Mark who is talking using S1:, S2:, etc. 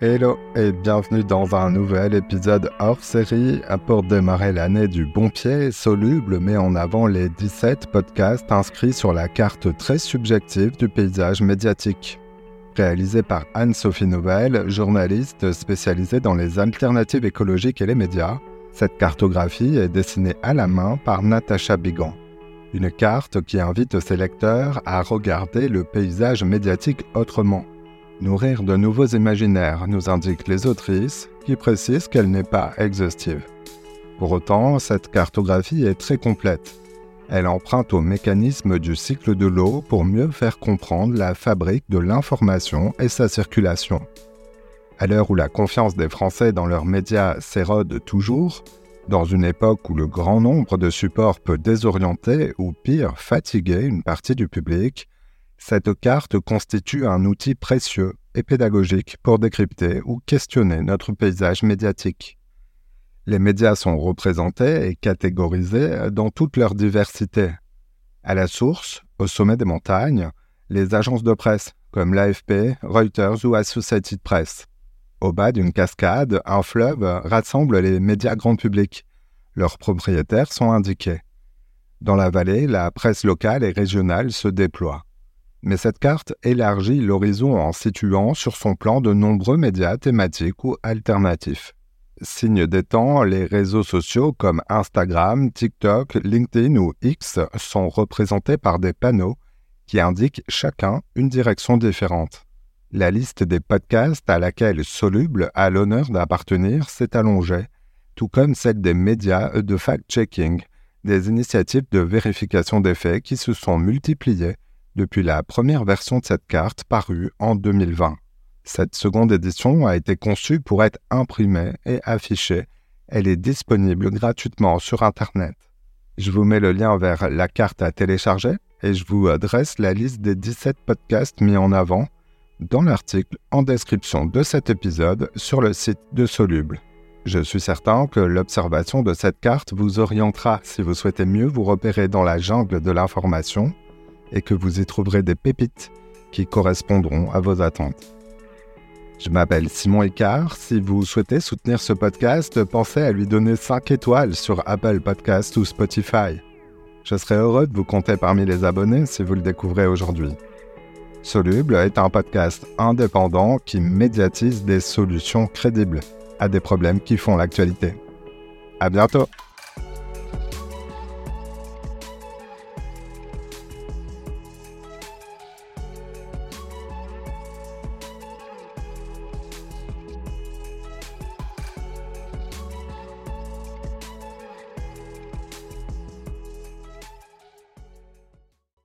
S1: Hello et bienvenue dans un nouvel épisode hors série pour démarrer l'année du bon pied. Soluble met en avant les 17 podcasts inscrits sur la carte très subjective du paysage médiatique. Réalisé par Anne-Sophie Nouvel, journaliste spécialisée dans les alternatives écologiques et les médias, cette cartographie est dessinée à la main par Natacha Bigan. Une carte qui invite ses lecteurs à regarder le paysage médiatique autrement Nourrir de nouveaux imaginaires, nous indiquent les autrices, qui précisent qu'elle n'est pas exhaustive. Pour autant, cette cartographie est très complète. Elle emprunte au mécanisme du cycle de l'eau pour mieux faire comprendre la fabrique de l'information et sa circulation. À l'heure où la confiance des Français dans leurs médias s'érode toujours, dans une époque où le grand nombre de supports peut désorienter ou pire fatiguer une partie du public, cette carte constitue un outil précieux et pédagogique pour décrypter ou questionner notre paysage médiatique. Les médias sont représentés et catégorisés dans toute leur diversité. À la source, au sommet des montagnes, les agences de presse comme l'AFP, Reuters ou Associated Press. Au bas d'une cascade, un fleuve rassemble les médias grand public. Leurs propriétaires sont indiqués. Dans la vallée, la presse locale et régionale se déploie. Mais cette carte élargit l'horizon en situant sur son plan de nombreux médias thématiques ou alternatifs. Signe des temps, les réseaux sociaux comme Instagram, TikTok, LinkedIn ou X sont représentés par des panneaux qui indiquent chacun une direction différente. La liste des podcasts à laquelle Soluble a l'honneur d'appartenir s'est allongée, tout comme celle des médias de fact-checking, des initiatives de vérification des faits qui se sont multipliées depuis la première version de cette carte parue en 2020. Cette seconde édition a été conçue pour être imprimée et affichée. Elle est disponible gratuitement sur Internet. Je vous mets le lien vers la carte à télécharger et je vous adresse la liste des 17 podcasts mis en avant dans l'article en description de cet épisode sur le site de Soluble. Je suis certain que l'observation de cette carte vous orientera si vous souhaitez mieux vous repérer dans la jungle de l'information et que vous y trouverez des pépites qui correspondront à vos attentes. Je m'appelle Simon Icard. Si vous souhaitez soutenir ce podcast, pensez à lui donner 5 étoiles sur Apple Podcast ou Spotify. Je serai heureux de vous compter parmi les abonnés si vous le découvrez aujourd'hui. Soluble est un podcast indépendant qui médiatise des solutions crédibles à des problèmes qui font l'actualité. À bientôt!